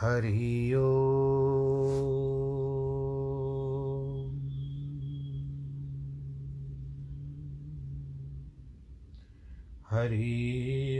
हरि ओम् हरि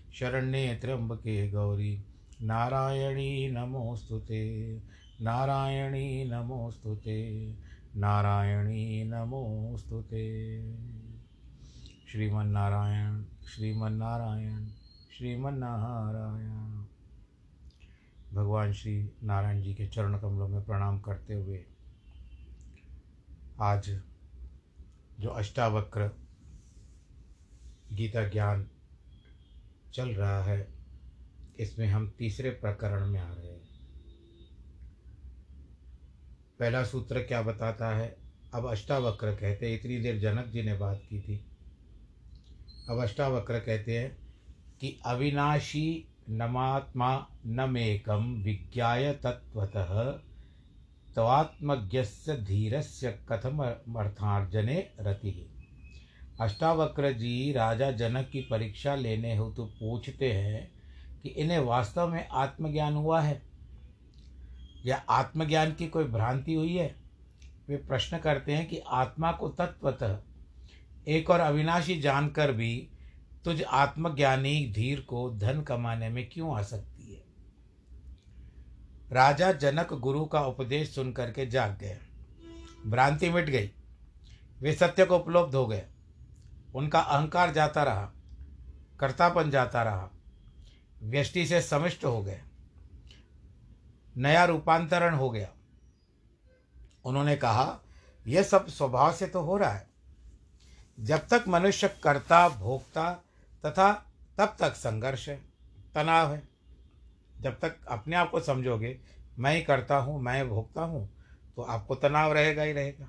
शरण्ये त्र्यम्बके गौरी। नारायणी नमोऽस्तु ते। नारायणी नमोऽस्तु ते। नारायणी नमोऽस्तु ते। श्रीमन्नारायण श्रीमन्नारायण श्रीमन्नारायण। भगवान श्री नारायण जी के चरण कमलों में प्रणाम करते हुए आज जो अष्टावक्र गीता ज्ञान चल रहा है, इसमें हम तीसरे प्रकरण में आ रहे हैं। पहला सूत्र क्या बताता है? अब अष्टावक्र कहते हैं, इतनी देर जनक जी ने बात की थी। अब अष्टावक्र कहते हैं कि अविनाशी नमात्मा नमेकम विज्ञाय तत्वतः तवात्मज्ञस्य धीरस्य कथम अर्थार्जने रति। अष्टावक्र जी राजा जनक की परीक्षा लेने हो तो पूछते हैं कि इन्हें वास्तव में आत्मज्ञान हुआ है? या आत्मज्ञान की कोई भ्रांति हुई है? वे प्रश्न करते हैं कि आत्मा को तत्वतः एक और अविनाशी जानकर भी तुझ आत्मज्ञानी धीर को धन कमाने में क्यों आ सकती है? राजा जनक गुरु का उपदेश सुन करके जाग गए। भ्रांति मिट गई। वे सत्य को उपलब्ध हो गए। उनका अहंकार जाता रहा, कर्तापन जाता रहा, व्यष्टि से समिष्ट हो गए, नया रूपांतरण हो गया। उन्होंने कहा, यह सब स्वभाव से तो हो रहा है। जब तक मनुष्य कर्ता, भोक्ता तथा तब तक संघर्ष है, तनाव है। जब तक अपने आप को समझोगे, मैं ही करता हूँ, मैं भोगता हूँ तो आपको तनाव रहेगा ही रहेगा।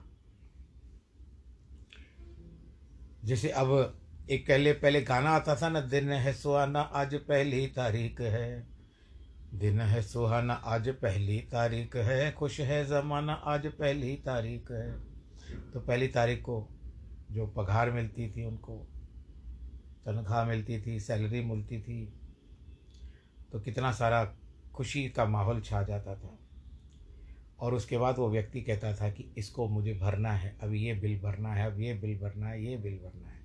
जैसे अब एक पहले पहले गाना आता था ना, दिन है सुहाना, आज पहली तारीख है। दिन है सुहाना, आज पहली तारीख है। खुश है ज़माना, आज पहली तारीख है। तो पहली तारीख को जो पगार मिलती थी उनको, तनख्वाह मिलती थी, सैलरी मिलती थी तो कितना सारा खुशी का माहौल छा जाता था। और उसके बाद वो व्यक्ति कहता था कि इसको मुझे भरना है, अब ये बिल भरना है, अब ये बिल भरना है, ये बिल भरना है।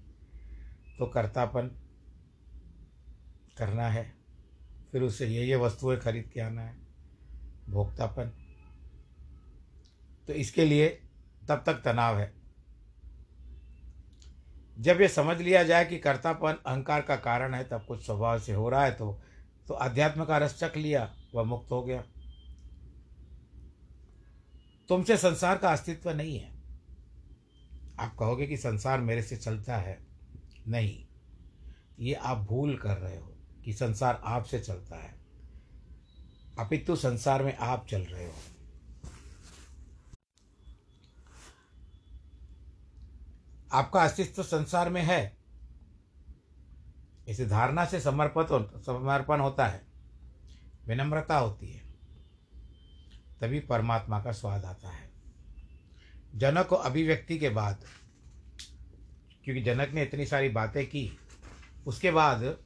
तो कर्तापन करना है, फिर उससे ये ये वस्तुएँ खरीद के आना है, भोक्तापन। तो इसके लिए तब तक तनाव है। जब ये समझ लिया जाए कि कर्तापन अहंकार का कारण है, तब कुछ स्वभाव से हो रहा है तो तो अध्यात्म का रस चख लिया, वह मुक्त हो गया। तुमसे संसार का अस्तित्व नहीं है। आप कहोगे कि संसार मेरे से चलता है। नहीं, ये आप भूल कर रहे हो कि संसार आपसे चलता है। अपितु संसार में आप चल रहे हो। आपका अस्तित्व संसार में है। इस धारणा से समर्पित समर्पण होता है। विनम्रता होती है। तभी परमात्मा का स्वाद आता है। जनक को अभिव्यक्ति के बाद, क्योंकि जनक ने इतनी सारी बातें की, उसके बाद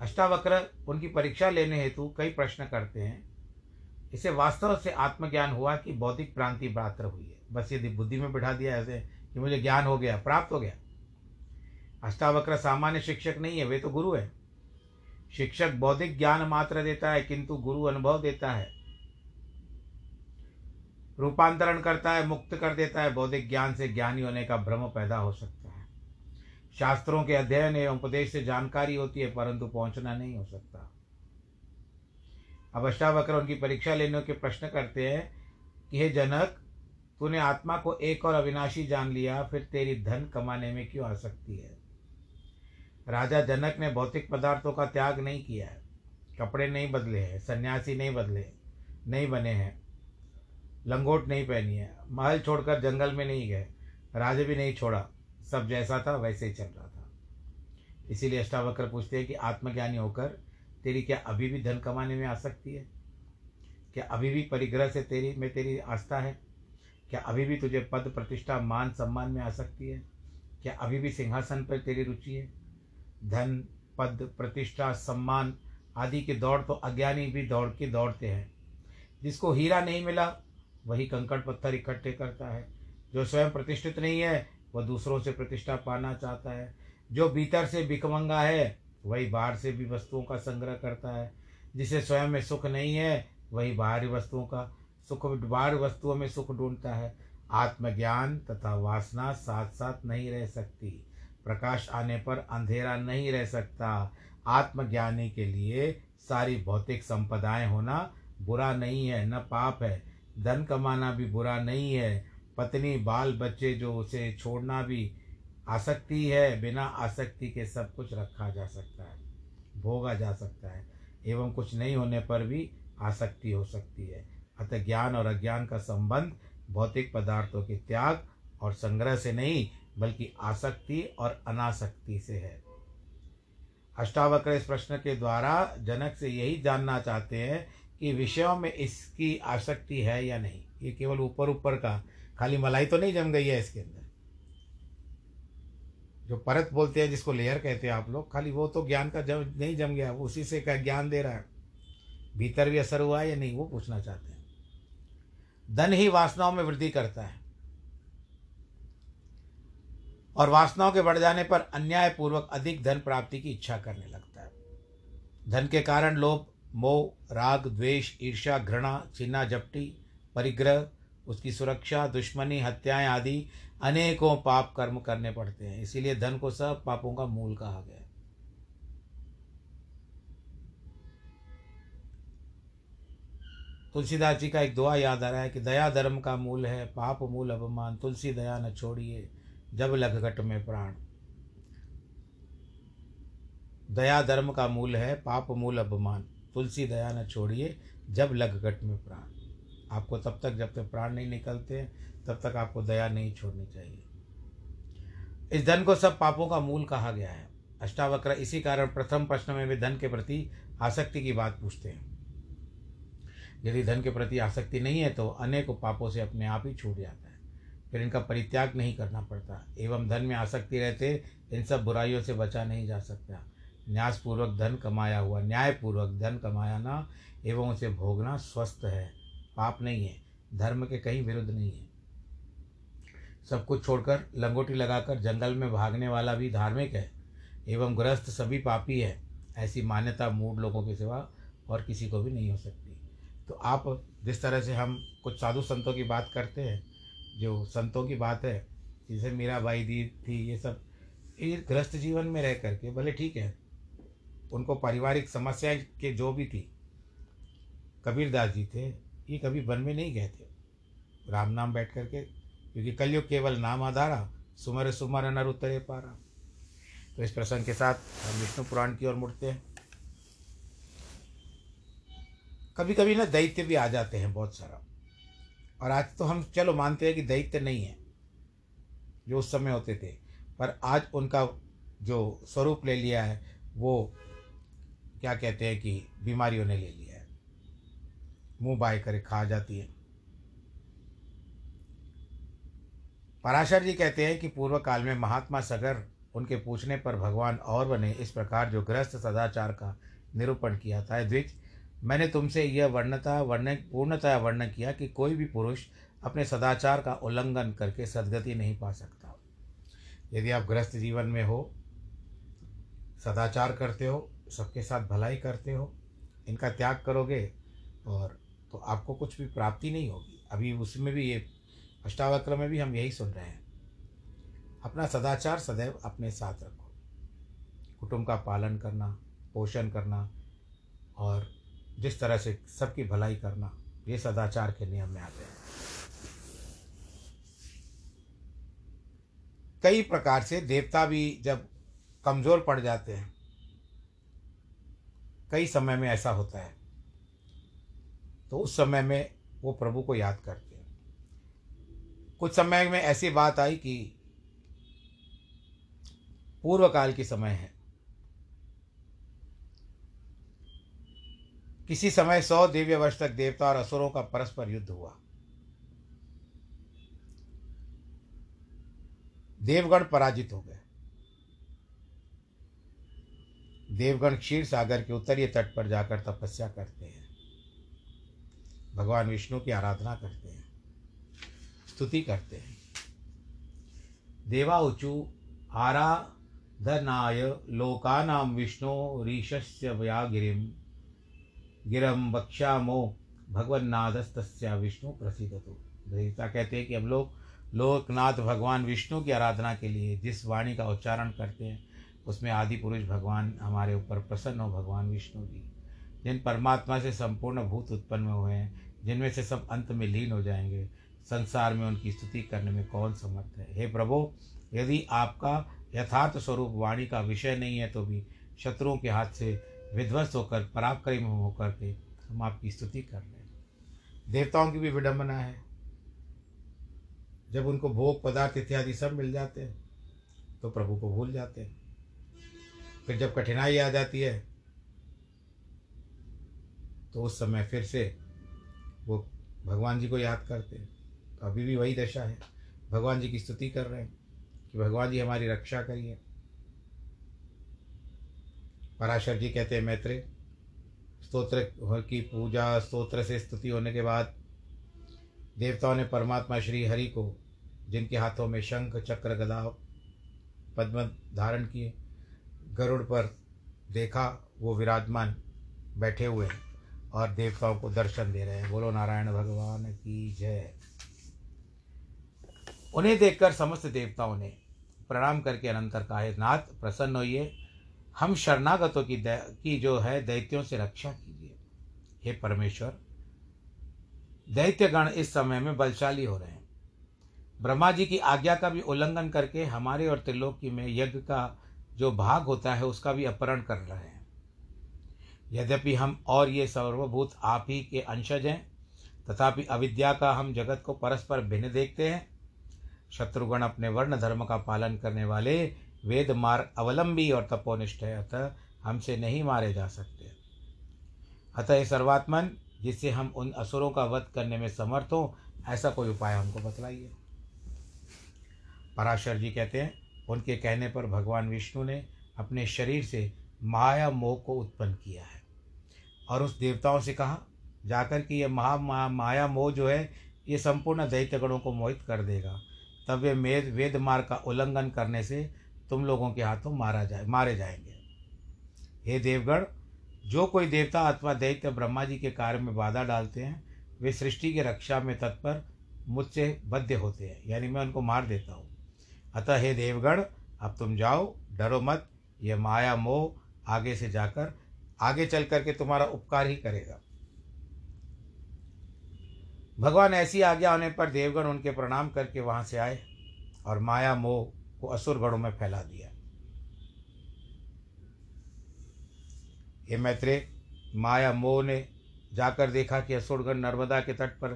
अष्टावक्र उनकी परीक्षा लेने हेतु कई प्रश्न करते हैं। इसे वास्तव से आत्मज्ञान हुआ कि बौद्धिक क्रांति प्राप्त हुई है। बस यदि बुद्धि में बिठा दिया ऐसे कि मुझे ज्ञान हो गया, प्राप्त हो गया। अष्टावक्र सामान्य शिक्षक नहीं है, वे तो गुरु हैं। शिक्षक बौद्धिक ज्ञान मात्र देता है, किंतु गुरु अनुभव देता है। रूपांतरण करता है, मुक्त कर देता है, बौद्धिक ज्ञान से ज्ञानी होने का भ्रम पैदा हो सकता है। शास्त्रों के अध्ययन एवं उपदेश से जानकारी होती है, परंतु पहुँचना नहीं हो सकता। अब अष्टावक्र उनकी परीक्षा लेने के प्रश्न करते हैं कि, हे जनक, तूने आत्मा को एक और अविनाशी जान लिया, फिर तेरी धन कमाने में क्यों आ सकती है? राजा जनक ने भौतिक पदार्थों का त्याग नहीं किया है। कपड़े नहीं बदले हैं, सन्यासी नहीं बदले नहीं बने हैं। लंगोट नहीं पहनी है। महल छोड़कर जंगल में नहीं गए। राज भी नहीं छोड़ा। सब जैसा था, वैसे ही चल रहा था। इसीलिए अष्टावक्र पूछते हैं कि आत्मज्ञानी होकर तेरी क्या अभी भी धन कमाने में आ सकती है? क्या अभी भी परिग्रह से तेरी, में तेरी आस्था है? क्या अभी भी तुझे पद, प्रतिष्ठा, मान, सम्मान में आ सकती है? क्या अभी भी सिंहासन पर तेरी रुचि है? धन, पद, प्रतिष्ठा, सम्मान आदि की दौड़ तो अज्ञानी भी दौड़ के दौड़ते हैं। जिसको हीरा नहीं मिला वही कंकड़ पत्थर इकट्ठे करता है। जो स्वयं प्रतिष्ठित नहीं है, वह दूसरों से प्रतिष्ठा पाना चाहता है। जो भीतर से भिकमंगा है, वही बाहर से भी वस्तुओं का संग्रह करता है। जिसे स्वयं में सुख नहीं है, वही बाहरी वस्तुओं का सुख, बाहर वस्तुओं में सुख ढूंढता है। आत्मज्ञान तथा वासना साथ साथ नहीं रह सकती। प्रकाश आने पर अंधेरा नहीं रह सकता। आत्मज्ञानी के लिए सारी भौतिक संपदाएँ होना बुरा नहीं है, न पाप है। धन कमाना भी बुरा नहीं है। पत्नी, बाल, बच्चे जो उसे छोड़ना भी आसक्ति है, बिना आसक्ति के सब कुछ रखा जा सकता है, भोगा जा सकता है, एवं कुछ नहीं होने पर भी आसक्ति हो सकती है। अतः ज्ञान और अज्ञान का संबंध भौतिक पदार्थों के त्याग और संग्रह से नहीं, बल्कि आसक्ति और अनासक्ति से है। अष्टावक्र इस प्रश्न के द्वारा जनक से यही जानना चाहते हैं कि विषयों में इसकी आसक्ति है या नहीं? ये केवल ऊपर ऊपर का, खाली मलाई तो नहीं जम गई है इसके अंदर। जो परत बोलते हैं, जिसको लेयर कहते हैं आप लोग, खाली वो तो ज्ञान का जम, नहीं जम गया, वो उसी से ज्ञान दे रहा है। भीतर भी असर हुआ है या नहीं, वो पूछना चाहते हैं। धन ही वासनाओं में वृद्धि करता है। और वासनाओं के बढ़ जाने पर अन्यायपूर्वक अधिक धन प्राप्ति की इच्छा करने लगता है। धन के कारण लोभ मोह, राग, द्वेष, ईर्ष्या, घृणा, चिन्ना झपटी परिग्रह, उसकी सुरक्षा, दुश्मनी, हत्याएँ आदि अनेकों पाप कर्म करने पड़ते हैं। इसीलिए धन को सब पापों का मूल कहा गया तुलसीदास जी का एक दुआ याद आ रहा है कि दया धर्म का मूल है, पाप मूल अपमान तुलसी दया न छोड़िए, जब लग घट में प्राण। दया धर्म का मूल है, पाप मूल अपमान तुलसी दया न छोड़िए, जब लग घट में प्राण। आपको तब तक जब तक प्राण नहीं निकलते तब तक आपको दया नहीं छोड़नी चाहिए। इस धन को सब पापों का मूल कहा गया है। अष्टावक्र, इसी कारण प्रथम प्रश्न में भी धन के प्रति आसक्ति की बात पूछते हैं। यदि धन के प्रति आसक्ति नहीं है तो अनेक पापों से अपने आप ही छूट जाता है। फिर इनका परित्याग नहीं करना पड़ता। एवं धन में आसक्ति रहते, इन सब बुराइयों से बचा नहीं जा सकता। न्यासपूर्वक धन कमाया हुआ, न्यायपूर्वक धन कमाना एवं उसे भोगना स्वस्थ है। पाप नहीं है, धर्म के कहीं विरुद्ध नहीं है। सब कुछ छोड़कर, लंगोटी लगाकर जंगल में भागने वाला भी धार्मिक है, एवं ग्रस्त सभी पापी है, ऐसी मान्यता मूड लोगों के सिवा और किसी को भी नहीं हो सकती। तो आप जिस तरह से हम कुछ साधु संतों की बात करते हैं, जो संतों की बात है, जैसे मीरा बाई दी थी, ये सब, ये ग्रस्त जीवन में रह करके, भले ठीक है उनको पारिवारिक समस्याएँ के जो भी थी कबीरदास जी थे, ये कभी वन में नहीं गए थे। राम नाम बैठ करके, क्योंकि कलयुग केवल नाम आधारा, सुमर सुमर नर उतरे पारा। तो इस प्रसंग के साथ हम विष्णु पुराण की ओर मुड़ते हैं। कभी कभी ना दैत्य भी आ जाते हैं बहुत सारा। और आज तो हम, चलो मानते हैं कि दैत्य नहीं है, जो उस समय होते थे। पर आज उनका जो स्वरूप ले लिया है, वो क्या कहते हैं कि बीमारियों ने ले लिया है। मुँह बाय करे खा जाती है। पराशर जी कहते हैं कि पूर्व काल में महात्मा सगर उनके पूछने पर भगवान और बने। इस प्रकार जो ग्रस्त सदाचार का निरूपण किया था द्विज, मैंने तुमसे यह वर्णता वर्ण पूर्णतया वर्णन किया कि कोई भी पुरुष अपने सदाचार का उल्लंघन करके सदगति नहीं पा सकता। यदि आप गृहस्थ जीवन में हो, सदाचार करते हो सबके साथ भलाई करते हो, इनका त्याग करोगे और तो आपको कुछ भी प्राप्ति नहीं होगी। अभी उसमें भी ये अष्टावक्र में भी हम यही सुन रहे हैं। अपना सदाचार सदैव अपने साथ रखो। कुटुंब का पालन करना, पोषण करना और जिस तरह से सबकी भलाई करना, ये सदाचार के नियम में आते हैं। कई प्रकार से देवता भी जब कमज़ोर पड़ जाते हैं कई समय में ऐसा होता है। तो उस समय में वो प्रभु को याद करते हैं। कुछ समय में ऐसी बात आई कि पूर्व काल की समय है। किसी समय सौ दिव्य वर्ष तक देवता और असुरों का परस्पर युद्ध हुआ। देवगण पराजित हो गए। देवगण क्षीर सागर के उत्तरीय तट पर जाकर तपस्या करते हैं। भगवान विष्णु की आराधना करते हैं। स्तुति करते हैं। देवा उचु आराधनाय लोकानां विष्णु रीशस्य व्यागिरिम गिरम बक्षामो भगवन्नादस्तस्या विष्णु प्रसिद्ध तो देवता कहते हैं कि हम लोग लोकनाथ भगवान विष्णु की आराधना के लिए जिस वाणी का उच्चारण करते हैं उसमें आदि पुरुष भगवान हमारे ऊपर प्रसन्न हो, भगवान विष्णु जी जिन परमात्मा से संपूर्ण भूत उत्पन्न हुए हैं, जिनमें से सब अंत में लीन हो जाएँगे, संसार में उनकी स्तुति करने में कौन समर्थ है? हे प्रभु, यदि आपका यथार्थ स्वरूप वाणी का विषय नहीं है तो भी शत्रुओं के हाथ से विध्वस्त होकर, पराक्रम होकर के हम आपकी स्तुति कर रहे हैं देवताओं की भी विडंबना है। जब उनको भोग, पदार्थ इत्यादि सब मिल जाते हैं तो प्रभु को भूल जाते हैं। फिर जब कठिनाई आ जाती है तो उस समय फिर से वो भगवान जी को याद करते हैं। तो अभी भी वही दशा है। भगवान जी की स्तुति कर रहे हैं कि भगवान जी हमारी रक्षा करिए। पराशर जी कहते हैं मैत्रे स्तोत्र की पूजा, स्तोत्र से स्तुति होने के बाद देवताओं ने परमात्मा श्री हरि को, जिनके हाथों में शंख, चक्र, गदा, पद्म धारण किए गरुड़ पर देखा, वो विराजमान बैठे हुए हैं और देवताओं को दर्शन दे रहे हैं। बोलो, नारायण भगवान की जय। उन्हें देखकर समस्त देवताओं ने प्रणाम करके अनंतर कहा नाथ, प्रसन्न होइए। हम शरणागतों की की जो है, दैत्यों से रक्षा कीजिए। हे परमेश्वर, दैत्यगण इस समय में बलशाली हो रहे हैं। ब्रह्मा जी की आज्ञा का भी उल्लंघन करके हमारे और त्रिलोकी में यज्ञ का जो भाग होता है उसका भी अपहरण कर रहे हैं। यद्यपि हम और ये सर्वभूत आप ही के अंशज हैं, तथापि अविद्या का हम जगत को परस्पर भिन्न देखते हैं। शत्रुगण अपने वर्ण धर्म का पालन करने वाले वेद मार्ग अवलंबी और तपोनिष्ठ है, अतः हमसे नहीं मारे जा सकते। अतः सर्वात्मन, जिससे हम उन असुरों का वध करने में समर्थ हों, ऐसा कोई उपाय हमको बतलाइए। पराशर जी कहते हैं उनके कहने पर भगवान विष्णु ने अपने शरीर से माया मोह को उत्पन्न किया है। और उस देवताओं से कहा, जाकर कि यह महा, माया मोह जो है, ये संपूर्ण दैत्यगणों को मोहित कर देगा। तब वे मेद, वेद मार्ग का उल्लंघन करने से तुम लोगों के हाथों मारा जाए, मारे जाएँगे। हे देवगण, जो कोई देवता अथवा दैत्य ब्रह्मा जी के कार्य में बाधा डालते हैं, वे सृष्टि के रक्षा में तत्पर मुझसे बद्ध होते हैं, यानी मैं उनको मार देता हूँ। अतः हे देवगण, अब तुम जाओ, डरो मत, यह माया मोह आगे से जाकर, आगे चल करके तुम्हारा उपकार ही करेगा। भगवान ऐसी आज्ञा होने पर देवगण उनके प्रणाम करके वहाँ से आए और माया मोह को असुर गणों में फैला दिया। ये मैत्रे माया मोह ने जाकर देखा कि असुरगण नर्मदा के तट पर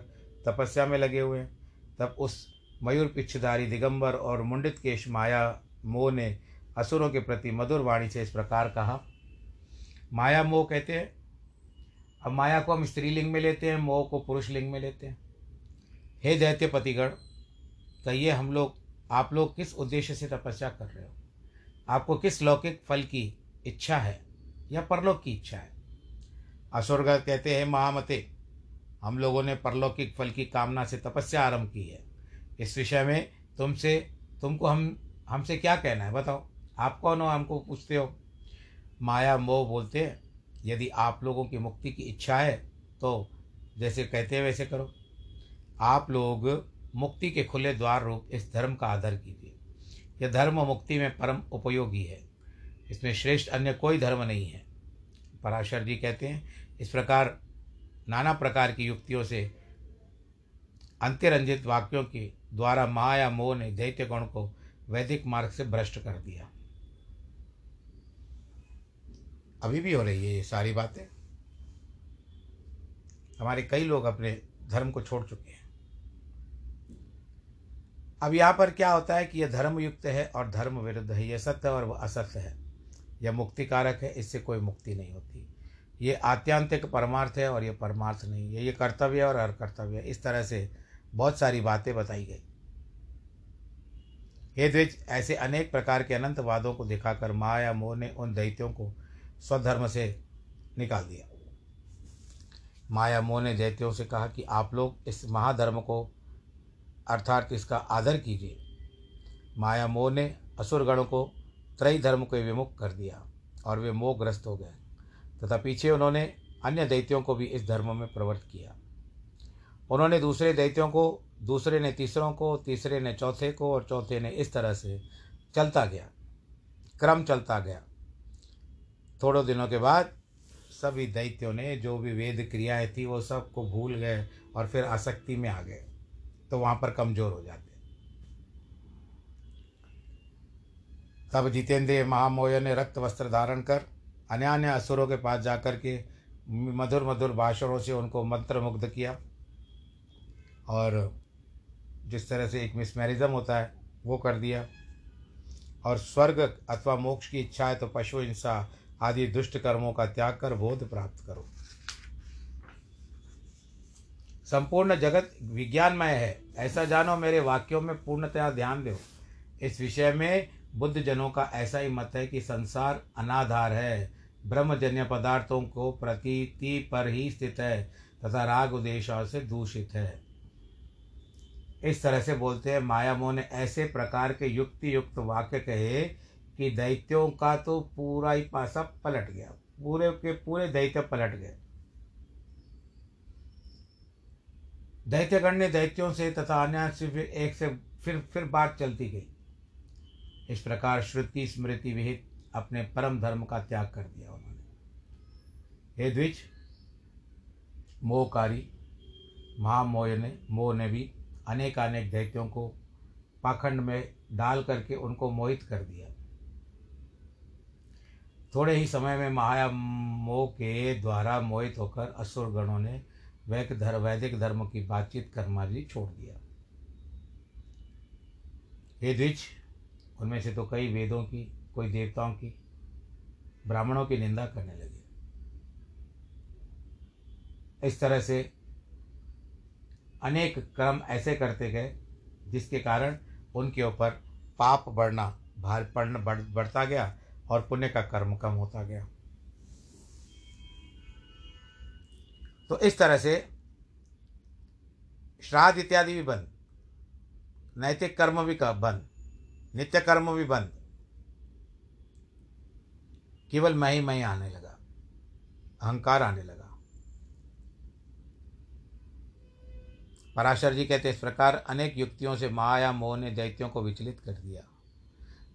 तपस्या में लगे हुए हैं, तब उस मयूर पिछधारी दिगंबर और मुंडित केश माया मोह ने असुरों के प्रति मधुर वाणी से इस प्रकार कहा, माया मोह कहते हैं, अब माया को हम स्त्रीलिंग में लेते हैं मोह को पुरुष लिंग में लेते हैं। हे दैत्य पतिगण, कहिए हम लोग, आप लोग किस उद्देश्य से तपस्या कर रहे हो? आपको किस लौकिक फल की इच्छा है या परलोक की इच्छा है? असुरगत कहते हैं, महामते, हम लोगों ने परलौकिक फल की कामना से तपस्या आरंभ की है। इस विषय में तुमसे, तुमको हम, हमसे क्या कहना है? बताओ। आप कौन हो? हमको पूछते हो। माया मोह बोलते हैं, यदि आप लोगों की मुक्ति की इच्छा है तो जैसे कहते हैं वैसे करो। आप लोग मुक्ति के खुले द्वार रूप इस धर्म का आदर कीजिए। यह धर्म मुक्ति में परम उपयोगी है। इसमें श्रेष्ठ अन्य कोई धर्म नहीं है। पराशर जी कहते हैं, इस प्रकार, नाना प्रकार की युक्तियों से अंत्यरंजित वाक्यों के द्वारा माया, मोह ने दैत्य गण को वैदिक मार्ग से भ्रष्ट कर दिया। अभी भी हो रही है ये सारी बातें। हमारे कई लोग अपने धर्म को छोड़ चुके हैं। अब यहाँ पर क्या होता है कि यह धर्म युक्त है और धर्म विरुद्ध है, यह सत्य और वह असत्य है। यह मुक्ति कारक है, इससे कोई मुक्ति नहीं होती। ये आत्यांतिक परमार्थ है और ये परमार्थ नहीं है। ये कर्तव्य और अकर्तव्य है। इस तरह से बहुत सारी बातें बताई गई। हे द्विज, ऐसे अनेक प्रकार के अनंत वादों को दिखाकर माया, मोह ने उन दैत्यों को स्वधर्म से निकाल दिया। माया, मोह ने दैत्यों से कहा कि आप लोग इस महाधर्म को, अर्थात इसका आदर कीजिए। माया, मोह ने असुरगणों को त्रय धर्म को विमुख कर दिया और वे मोहग्रस्त हो गए। तथा पीछे उन्होंने अन्य दैत्यों को भी इस धर्म में प्रवृत्त किया। उन्होंने दूसरे दैत्यों को, दूसरे ने तीसरों को, तीसरे ने चौथे को और चौथे ने इस तरह से चलता गया, क्रम चलता गया। थोड़े दिनों के बाद सभी दैत्यों ने जो भी वेद क्रियाएँ थी वो सबको भूल गए और फिर आसक्ति में आ गए तो वहाँ पर कमज़ोर हो जाते। तब जितेंद्र महामोय ने रक्त वस्त्र धारण कर, अन्य अन्य असुरों के पास जाकर के मधुर मधुर भाषणों से उनको मंत्र मुग्ध किया। और जिस तरह से एक मिसमैरिज्म होता है, वो कर दिया। और स्वर्ग अथवा मोक्ष की इच्छा है तो पशु, हिंसा आदि दुष्ट कर्मों का त्याग कर बोध प्राप्त करो। संपूर्ण जगत विज्ञानमय है। ऐसा जानो, मेरे वाक्यों में पूर्णतया ध्यान दो। इस विषय में बुद्ध जनों का ऐसा ही मत है कि संसार अनाधार है। ब्रह्मजन्य पदार्थों को प्रतीति पर ही स्थित है तथा राग, उद्देश्यों से दूषित है। इस तरह से बोलते हैं, माया मोह ने ऐसे प्रकार के युक्ति युक्त वाक्य कहे कि दैत्यों का तो पूरा ही पासा पलट गया। पूरे के पूरे दैत्य पलट गए। दैत्यगण ने दैत्यों से तथा अन्य से फिर एक से फिर फिर बात चलती गई। इस प्रकार श्रुति स्मृति विहित अपने परम धर्म का त्याग कर दिया उन्होंने। हे द्विज, मोहकारी, महामोह ने, मोह ने भी अनेक अनेक दैत्यों को पाखंड में डाल करके उनको मोहित कर दिया। थोड़े ही समय में माया मोह के द्वारा मोहित होकर असुर गणों ने वैक धर्म वैदिक धर्म की बातचीत करना भी छोड़ दिया। हे द्विज, उनमें से तो कई वेदों की, कोई देवताओं की, ब्राह्मणों की निंदा करने लगे। इस तरह से अनेक कर्म ऐसे करते गए, जिसके कारण उनके ऊपर पाप बढ़ना, भार पढ़ना बढ़, बढ़ता गया और पुण्य का कर्म कम होता गया। तो इस तरह से श्राद्ध इत्यादि भी बंद, नैतिक कर्म भी का बंद, नित्य कर्म भी बंद। केवल मैं ही मैं आने लगा, अहंकार आने लगा। पराशर जी कहते इस प्रकार अनेक युक्तियों से माया, मोह ने दैत्यों को विचलित कर दिया,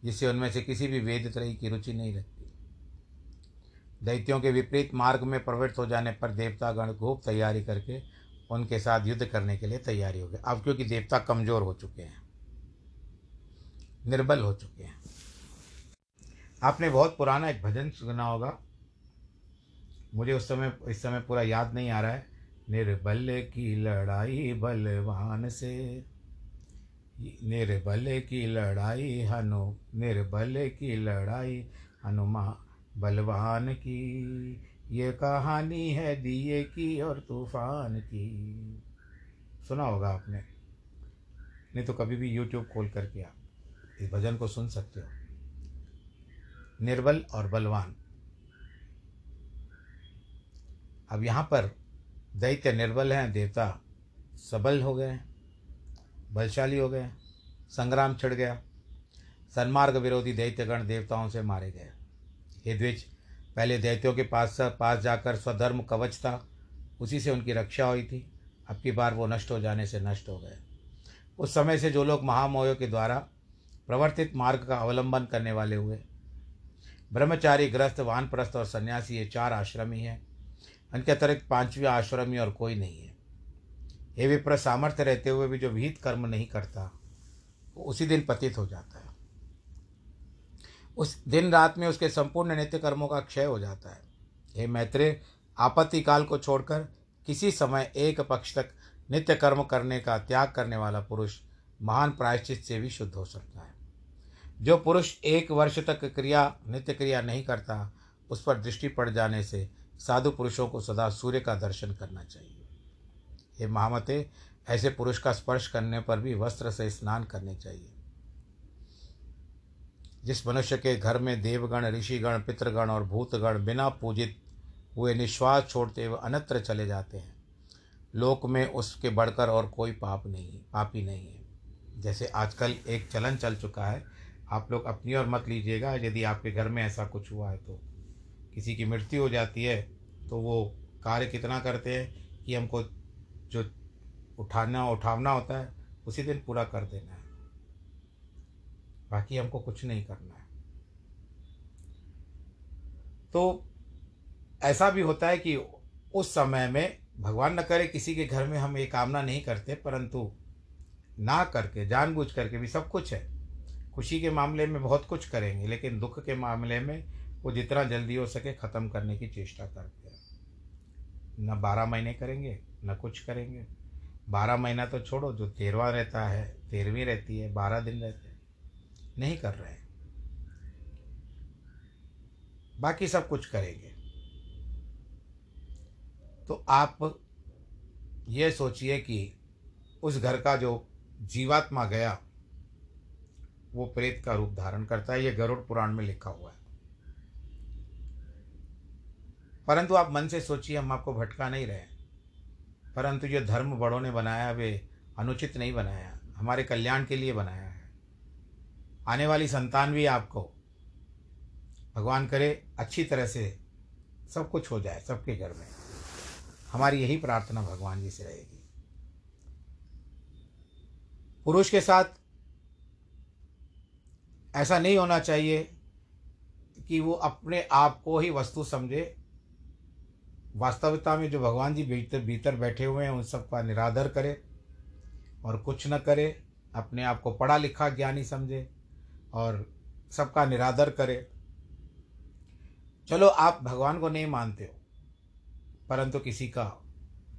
जिससे उनमें से किसी भी वेद त्रयी की रुचि नहीं रखती दैत्यों के विपरीत मार्ग में प्रवृत्त हो जाने पर देवतागण खूब तैयारी करके उनके साथ युद्ध करने के लिए तैयारी हो गई अब क्योंकि देवता कमज़ोर हो चुके हैं, निर्बल हो चुके हैं। आपने बहुत पुराना एक भजन सुना होगा, मुझे उस समय, इस समय पूरा याद नहीं आ रहा है। निर्बल की लड़ाई बलवान से। निर्बल की लड़ाई हनु, निर्बल की लड़ाई हनुमा बलवान की। ये कहानी है दिए की और तूफ़ान की। सुना होगा आपने? नहीं तो कभी भी यूट्यूब खोल करके आप इस भजन को सुन सकते हो। निर्बल और बलवान। अब यहाँ पर दैत्य निर्बल हैं, देवता सबल हो गए, बलशाली हो गए, संग्राम छिड़ गया, सन्मार्ग विरोधी दैत्यगण देवताओं से मारे गए। हे द्विज, पहले दैत्यों के पास पास जाकर स्वधर्म कवच था, उसी से उनकी रक्षा हुई थी, अब की बार वो नष्ट हो जाने से नष्ट हो गए। उस समय से जो लोग महामोह के द्वारा प्रवर्तित मार्ग का अवलंबन करने वाले हुए, ब्रह्मचारी ग्रस्त, वानप्रस्थ और सन्यासी, ये चार आश्रमी हैं। उनके अतिरिक्त पांचवी आश्रमी और कोई नहीं है। ये विप्र सामर्थ्य रहते हुए भी जो विहित कर्म नहीं करता, वो उसी दिन पतित हो जाता है। उस दिन रात में उसके संपूर्ण नित्य कर्मों का क्षय हो जाता है। हे मैत्रेय, आपत्ति काल को छोड़कर किसी समय एक पक्ष तक नित्य कर्म करने का त्याग करने वाला पुरुष महान प्रायश्चित से भी शुद्ध हो सकता है। जो पुरुष एक वर्ष तक क्रिया, नित्य क्रिया नहीं करता, उस पर दृष्टि पड़ जाने से साधु पुरुषों को सदा सूर्य का दर्शन करना चाहिए। हे महामते, ऐसे पुरुष का स्पर्श करने पर भी वस्त्र से स्नान करने चाहिए। जिस मनुष्य के घर में देवगण, ऋषिगण, पितृगण और भूतगण बिना पूजित हुए निश्वास छोड़ते हुए अनत्र चले जाते हैं, लोक में उसके बढ़कर और कोई पाप नहीं, पापी नहीं है। जैसे आजकल एक चलन चल चुका है, आप लोग अपनी और मत लीजिएगा, यदि आपके घर में ऐसा कुछ हुआ है तो। किसी की मृत्यु हो जाती है तो वो कार्य कितना करते हैं कि हमको जो उठाना, उठावना होता है, उसी दिन पूरा कर देना है। बाकी हमको कुछ नहीं करना है। तो ऐसा भी होता है कि उस समय में भगवान न करे, किसी के घर में हम ये कामना नहीं करते, परंतु ना करके, जानबूझ करके भी सब कुछ है। खुशी के मामले में बहुत कुछ करेंगे, लेकिन दुख के मामले में वो जितना जल्दी हो सके ख़त्म करने की चेष्टा करते हैं। न बारह महीने करेंगे, न कुछ करेंगे। बारह महीना तो छोड़ो, जो तेरहवा रहता है, तेरहवीं रहती है, बारह दिन रहते हैं। नहीं कर रहे हैं। बाकी सब कुछ करेंगे। तो आप ये सोचिए कि उस घर का जो जीवात्मा गया, वो प्रेत का रूप धारण करता है। ये गरुड़ पुराण में लिखा हुआ है। परंतु आप मन से सोचिए, हम आपको भटका नहीं रहे परंतु जो धर्म बड़ों ने बनाया, वे अनुचित नहीं बनाया, हमारे कल्याण के लिए बनाया है। आने वाली संतान भी आपको, भगवान करे, अच्छी तरह से सब कुछ हो जाए, सबके घर में। हमारी यही प्रार्थना भगवान जी से रहेगी। पुरुष के साथ ऐसा नहीं होना चाहिए कि वो अपने आप को ही वस्तु समझे वास्तविकता में जो भगवान जी भीतर भीतर बैठे हुए हैं, उन सब का निरादर करे और कुछ न करे, अपने आप को पढ़ा लिखा, ज्ञानी समझे और सबका निरादर करे। चलो, आप भगवान को नहीं मानते हो, परंतु किसी का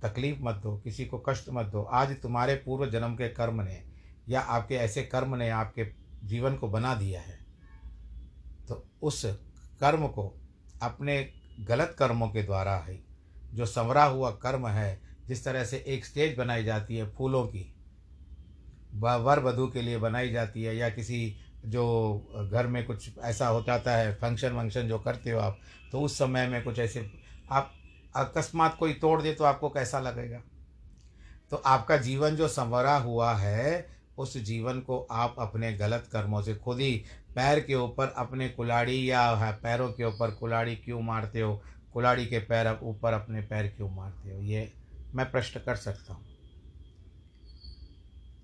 तकलीफ़ मत दो, किसी को कष्ट मत दो। आज तुम्हारे पूर्व जन्म के कर्म ने या आपके ऐसे कर्म ने आपके जीवन को बना दिया है तो उस कर्म को अपने गलत कर्मों के द्वारा है, जो संवरा हुआ कर्म है, जिस तरह से एक स्टेज बनाई जाती है फूलों की वर वधु के लिए बनाई जाती है, या किसी जो घर में कुछ ऐसा हो जाता है फ़ंक्शन वंक्शन जो करते हो आप तो उस समय में कुछ ऐसे, आप अकस्मात कोई तोड़ दे तो आपको कैसा लगेगा? तो आपका जीवन जो संवरा हुआ है उस जीवन को आप अपने गलत कर्मों से खुद ही पैर के ऊपर अपने कुलाड़ी या पैरों के ऊपर कुलाड़ी क्यों मारते हो? कुलाड़ी के पैर ऊपर अपने पैर क्यों मारते हो? ये मैं प्रश्न कर सकता हूँ।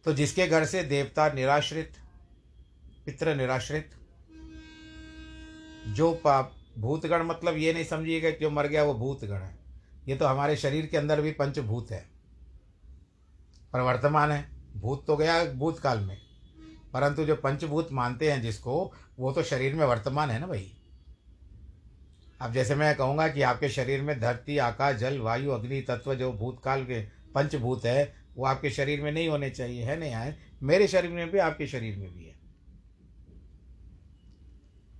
तो जिसके घर से देवता निराश्रित, पितृ निराश्रित, जो पाप, भूतगण मतलब ये नहीं समझिएगा कि जो मर गया वो भूतगण है। ये तो हमारे शरीर के अंदर भी पंचभूत है। पर वर्तमान है। भूत तो गया भूतकाल में। परंतु जो पंचभूत मानते हैं जिसको, वो तो शरीर में वर्तमान है ना भाई? अब जैसे मैं कहूँगा कि आपके शरीर में धरती, आकाश, जल, वायु, अग्नि, तत्व जो भूतकाल के पंचभूत है, वो आपके शरीर में नहीं होने चाहिए, है नहीं आए मेरे शरीर में भी, आपके शरीर में भी है।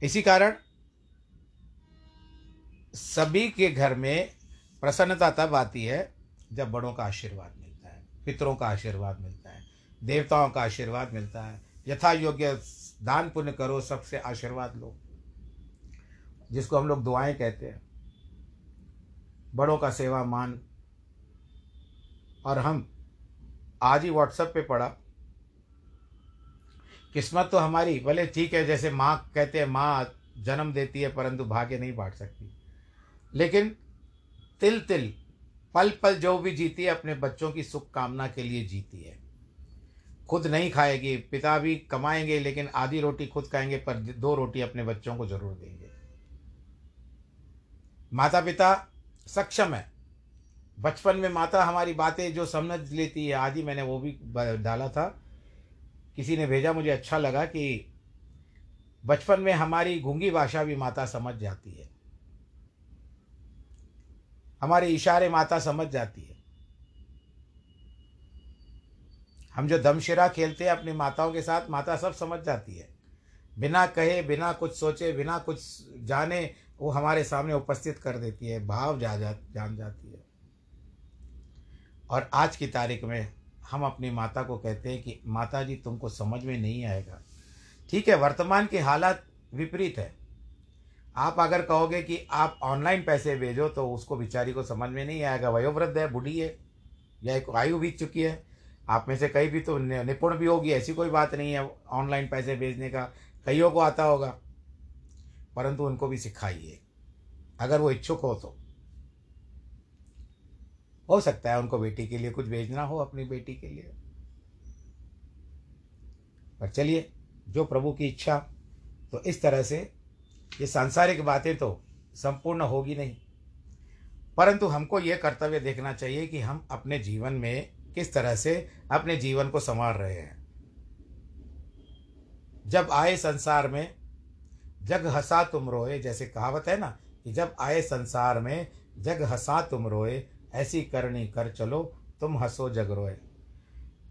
इसी कारण सभी के घर में प्रसन्नता तब आती है जब बड़ों का आशीर्वाद मिलता है, पितरों का आशीर्वाद मिलता है। देवताओं का आशीर्वाद मिलता है। यथा योग्य दान पुण्य करो, सबसे आशीर्वाद लो। जिसको हम लोग दुआएँ कहते हैं। बड़ों का सेवा मान। और हम, आज ही व्हाट्सएप पे पढ़ा, किस्मत तो हमारी, भले ठीक है, जैसे माँ कहते हैं, माँ जन्म देती है, परंतु भाग्य नहीं बांट सकती। लेकिन तिल तिल पल पल जो भी जीती है, अपने बच्चों की सुख कामना के लिए जीती है। खुद नहीं खाएगी, पिता भी कमाएँगे, लेकिन आधी रोटी खुद खाएँगे, पर दो रोटी अपने बच्चों को ज़रूर देंगे। माता पिता सक्षम है। बचपन में माता हमारी बातें जो समझ लेती है ही मैंने वो भी डाला था। किसी ने भेजा, मुझे अच्छा लगा कि बचपन में हमारी घूँगी भाषा भी माता समझ जाती है। हमारे इशारे माता समझ जाती है। हम जो दमशिरा खेलते हैं अपनी माताओं के साथ माता सब समझ जाती है। बिना कहे बिना कुछ सोचे बिना कुछ जाने वो हमारे सामने उपस्थित कर देती है भाव जा, जा जान जाती है। और आज की तारीख में हम अपनी माता को कहते हैं कि माता जी तुमको समझ में नहीं आएगा। ठीक है वर्तमान की हालत विपरीत है। आप अगर कहोगे कि आप ऑनलाइन पैसे भेजो तो उसको बेचारी को समझ में नहीं आएगा। वयोवृद्ध है बूढ़ी है या एक आयु बीत चुकी है आप में से कई भी तो निपुण भी होगी, ऐसी कोई बात नहीं है। ऑनलाइन पैसे भेजने का कईयों को आता होगा, परंतु उनको भी सिखाइए। अगर वो इच्छुक हो तो। हो सकता है उनको बेटी के लिए कुछ भेजना हो अपनी बेटी के लिए। पर चलिए, जो प्रभु की इच्छा तो इस तरह से ये सांसारिक बातें तो संपूर्ण होगी नहीं। परंतु हमको ये कर्तव्य देखना चाहिए कि हम अपने जीवन में किस तरह से अपने जीवन को संवार रहे हैं। जब आए संसार में, जग हंसा तुम रोए, जैसे कहावत है ना कि जब आए संसार में, जग हंसा तुम रोए, ऐसी करनी कर चलो, तुम हंसो जग रोए।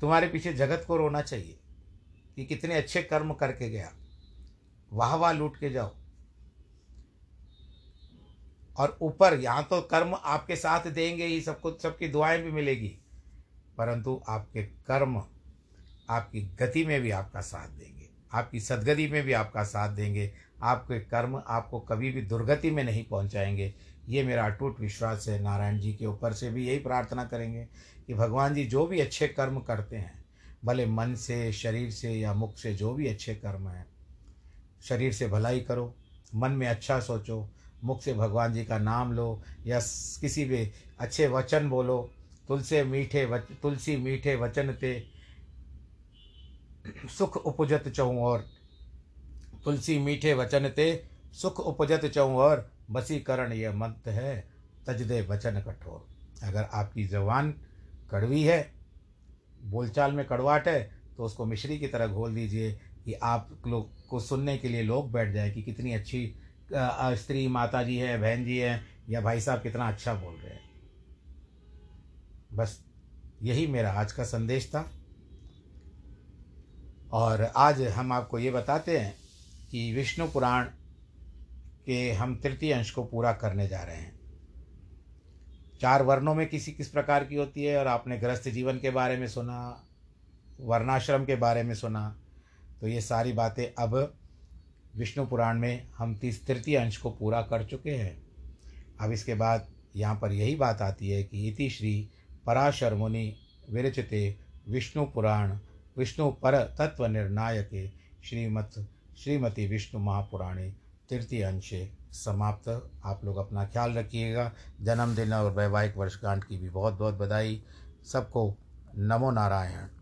तुम्हारे पीछे जगत को रोना चाहिए कि कितने अच्छे कर्म करके गया। वाह वाह लूट के जाओ। और ऊपर यहाँ तो कर्म आपके साथ देंगे ही सबको सबकी दुआएँ भी मिलेगी। परंतु आपके कर्म आपकी गति में भी आपका साथ देंगे। आपकी सदगति में भी आपका साथ देंगे। आपके कर्म आपको कभी भी दुर्गति में नहीं पहुंचाएँगे। ये मेरा अटूट विश्वास है। नारायण जी के ऊपर से भी यही प्रार्थना करेंगे कि भगवान जी जो भी अच्छे कर्म करते हैं, भले मन से, शरीर से या मुख से जो भी अच्छे कर्म हैं, शरीर से भलाई करो, मन में अच्छा सोचो, मुख से भगवान जी का नाम लो या किसी भी अच्छे वचन बोलो तुलसे मीठे वच, तुलसी मीठे वचन ते सुख उपजत चऊँ और। तुलसी मीठे वचन ते सुख उपजत चऊँ और। बसीकरण यह मंत्र है, तजदे वचन कठोर। अगर आपकी जबान कड़वी है, बोलचाल में कड़वाट है तो उसको मिश्री की तरह घोल दीजिए कि आप लोग को सुनने के लिए लोग बैठ जाए कि कितनी अच्छी स्त्री माता जी है, बहन जी है, या भाई साहब कितना अच्छा बोल रहे हैं। बस यही मेरा आज का संदेश था। और आज हम आपको ये बताते हैं कि विष्णु पुराण के हम तृतीय अंश को पूरा करने जा रहे हैं। चार वर्णों में किसी किस प्रकार की होती है और आपने गृहस्थ जीवन के बारे में सुना, वर्णाश्रम के बारे में सुना तो ये सारी बातें अब विष्णु पुराण में हम तीस तृतीय अंश को पूरा कर चुके हैं। अब इसके बाद यहाँ पर यही बात आती है कि इति श्री पराशर मुनि विरचिते विष्णु पुराण विष्णु पर तत्व निर्णायके श्रीमत, श्रीमती विष्णु महापुराणे तृतीय अंशे समाप्त। आप लोग अपना ख्याल रखिएगा। जन्मदिन और वैवाहिक वर्षगांठ की भी बहुत बहुत बधाई। सबको नमो नारायण।